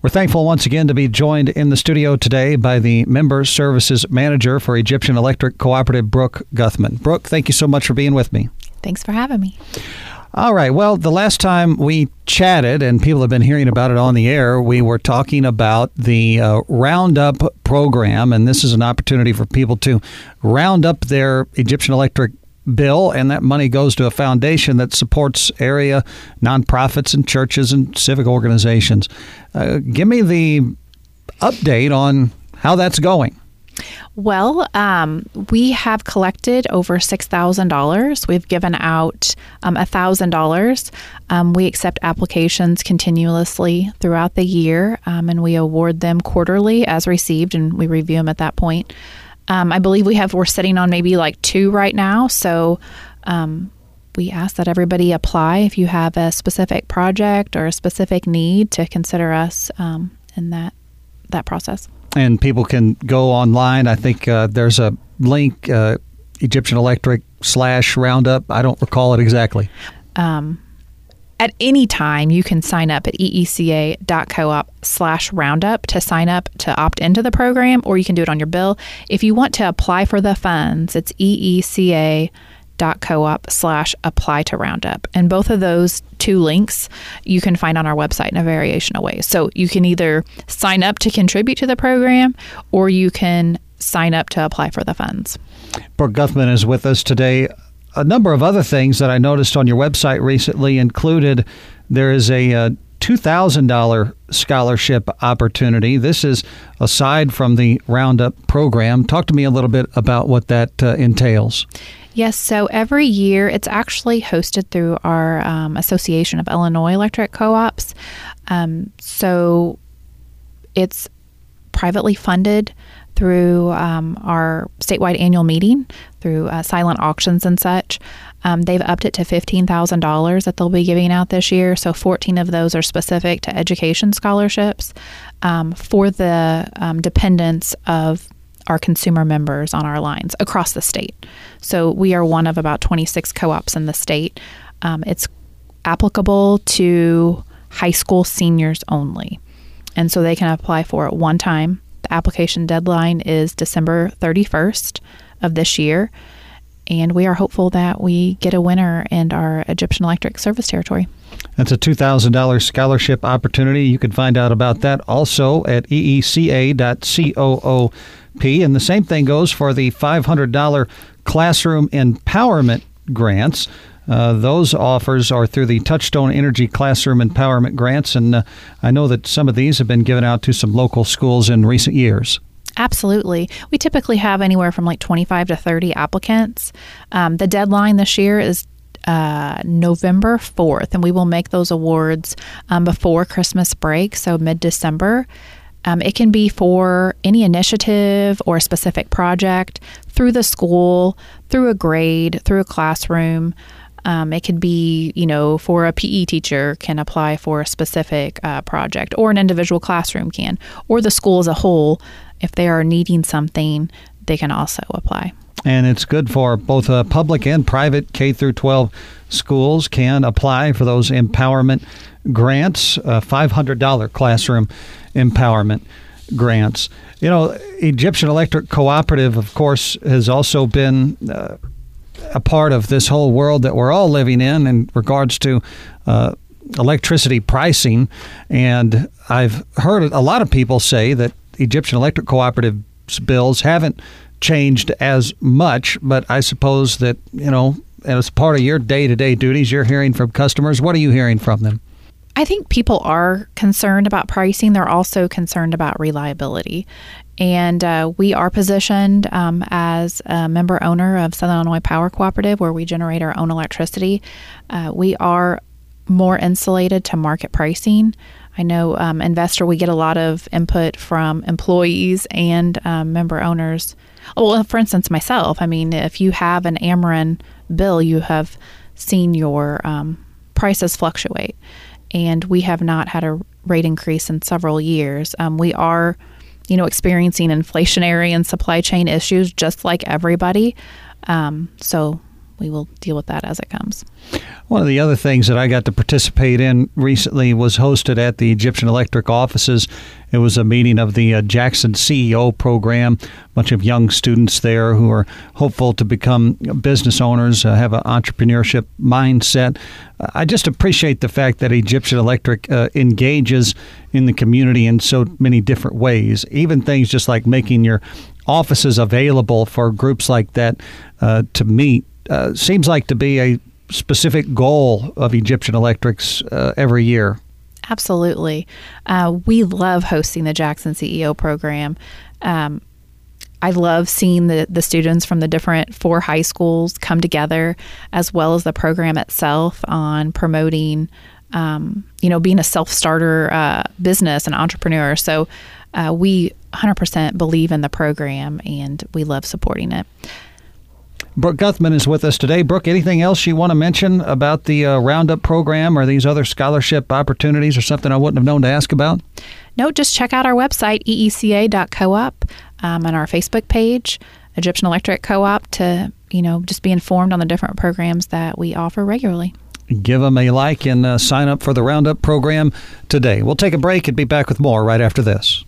We're thankful once again to be joined in the studio today by the Member Services Manager for Egyptian Electric Cooperative, Brooke Guthman. Brooke, thank you so much for being with me. Thanks for having me. All right. Well, the last time we chatted, and people have been hearing about it on the air, we were talking about the uh, Roundup program, and this is an opportunity for people to round up their Egyptian Electric bill, and that money goes to a foundation that supports area nonprofits and churches and civic organizations. Uh, give me the update on how that's going. Well, um, we have collected over $6,000. We've given out um, $1,000. Um, we accept applications continuously throughout the year, um, and we award them quarterly as received, and we review them at that point. Um, I believe we have we're sitting on maybe like two right now. So um, we ask that everybody apply if you have a specific project or a specific need to consider us um, in that that process. And people can go online. I think uh, there's a link, uh, Egyptian Electric slash Roundup. I don't recall it exactly. Um, at any time, you can sign up at eeca.coop slash roundup to sign up to opt into the program, or you can do it on your bill. If you want to apply for the funds, it's eeca.coop slash apply to roundup. And both of those two links you can find on our website in a variation of ways. So you can either sign up to contribute to the program, or you can sign up to apply for the funds. Brooke Guthman is with us today a number of other things that I noticed on your website recently included there is a uh, $2,000 scholarship opportunity. This is aside from the Roundup program. Talk to me a little bit about what that uh, entails. Yes, so every year it's actually hosted through our um, Association of Illinois Electric Co ops. Um, so it's privately funded through um, our statewide annual meeting, through uh, silent auctions and such. Um, they've upped it to $15,000 that they'll be giving out this year. So 14 of those are specific to education scholarships um, for the um, dependents of our consumer members on our lines across the state. So we are one of about 26 co ops in the state. Um, it's applicable to high school seniors only. And so they can apply for it one time the application deadline is December 31st of this year. And we are hopeful that we get a winner in our Egyptian Electric service territory. That's a $2,000 scholarship opportunity. You can find out about that also at eeca.coop. And the same thing goes for the $500 classroom empowerment grants. Uh, those offers are through the Touchstone Energy Classroom Empowerment Grants, and uh, I know that some of these have been given out to some local schools in recent years. Absolutely. We typically have anywhere from like 25 to 30 applicants. Um, the deadline this year is uh, November 4th, and we will make those awards um, before Christmas break, so mid December. Um, it can be for any initiative or specific project through the school, through a grade, through a classroom. Um, it could be, you know, for a PE teacher can apply for a specific uh, project, or an individual classroom can, or the school as a whole, if they are needing something, they can also apply. And it's good for both uh, public and private K through 12 schools can apply for those empowerment grants, uh, $500 classroom empowerment grants. You know, Egyptian Electric Cooperative, of course, has also been uh, a part of this whole world that we're all living in in regards to uh, electricity pricing. And I've heard a lot of people say that Egyptian Electric Cooperative bills haven't changed as much, but I suppose that, you know, as part of your day to day duties, you're hearing from customers. What are you hearing from them? I think people are concerned about pricing. They're also concerned about reliability. And uh, we are positioned um, as a member owner of Southern Illinois Power Cooperative, where we generate our own electricity. Uh, we are more insulated to market pricing. I know um, investor, we get a lot of input from employees and um, member owners. Well, for instance, myself, I mean, if you have an Ameren bill, you have seen your um, prices fluctuate. And we have not had a rate increase in several years. Um, we are you know, experiencing inflationary and supply chain issues just like everybody. Um, so we will deal with that as it comes. One of the other things that I got to participate in recently was hosted at the Egyptian Electric offices. It was a meeting of the uh, Jackson CEO program. A bunch of young students there who are hopeful to become business owners, uh, have an entrepreneurship mindset. I just appreciate the fact that Egyptian Electric uh, engages in the community in so many different ways, even things just like making your offices available for groups like that uh, to meet. Uh, seems like to be a specific goal of Egyptian Electrics uh, every year? Absolutely. Uh, we love hosting the Jackson CEO program. Um, I love seeing the, the students from the different four high schools come together, as well as the program itself on promoting, um, you know, being a self starter uh, business and entrepreneur. So uh, we 100% believe in the program and we love supporting it. Brooke Guthman is with us today. Brooke, anything else you want to mention about the uh, Roundup program or these other scholarship opportunities or something I wouldn't have known to ask about? No, just check out our website, eeca.coop, um, and our Facebook page, Egyptian Electric Co-op, to you know just be informed on the different programs that we offer regularly. Give them a like and uh, sign up for the Roundup program today. We'll take a break and be back with more right after this.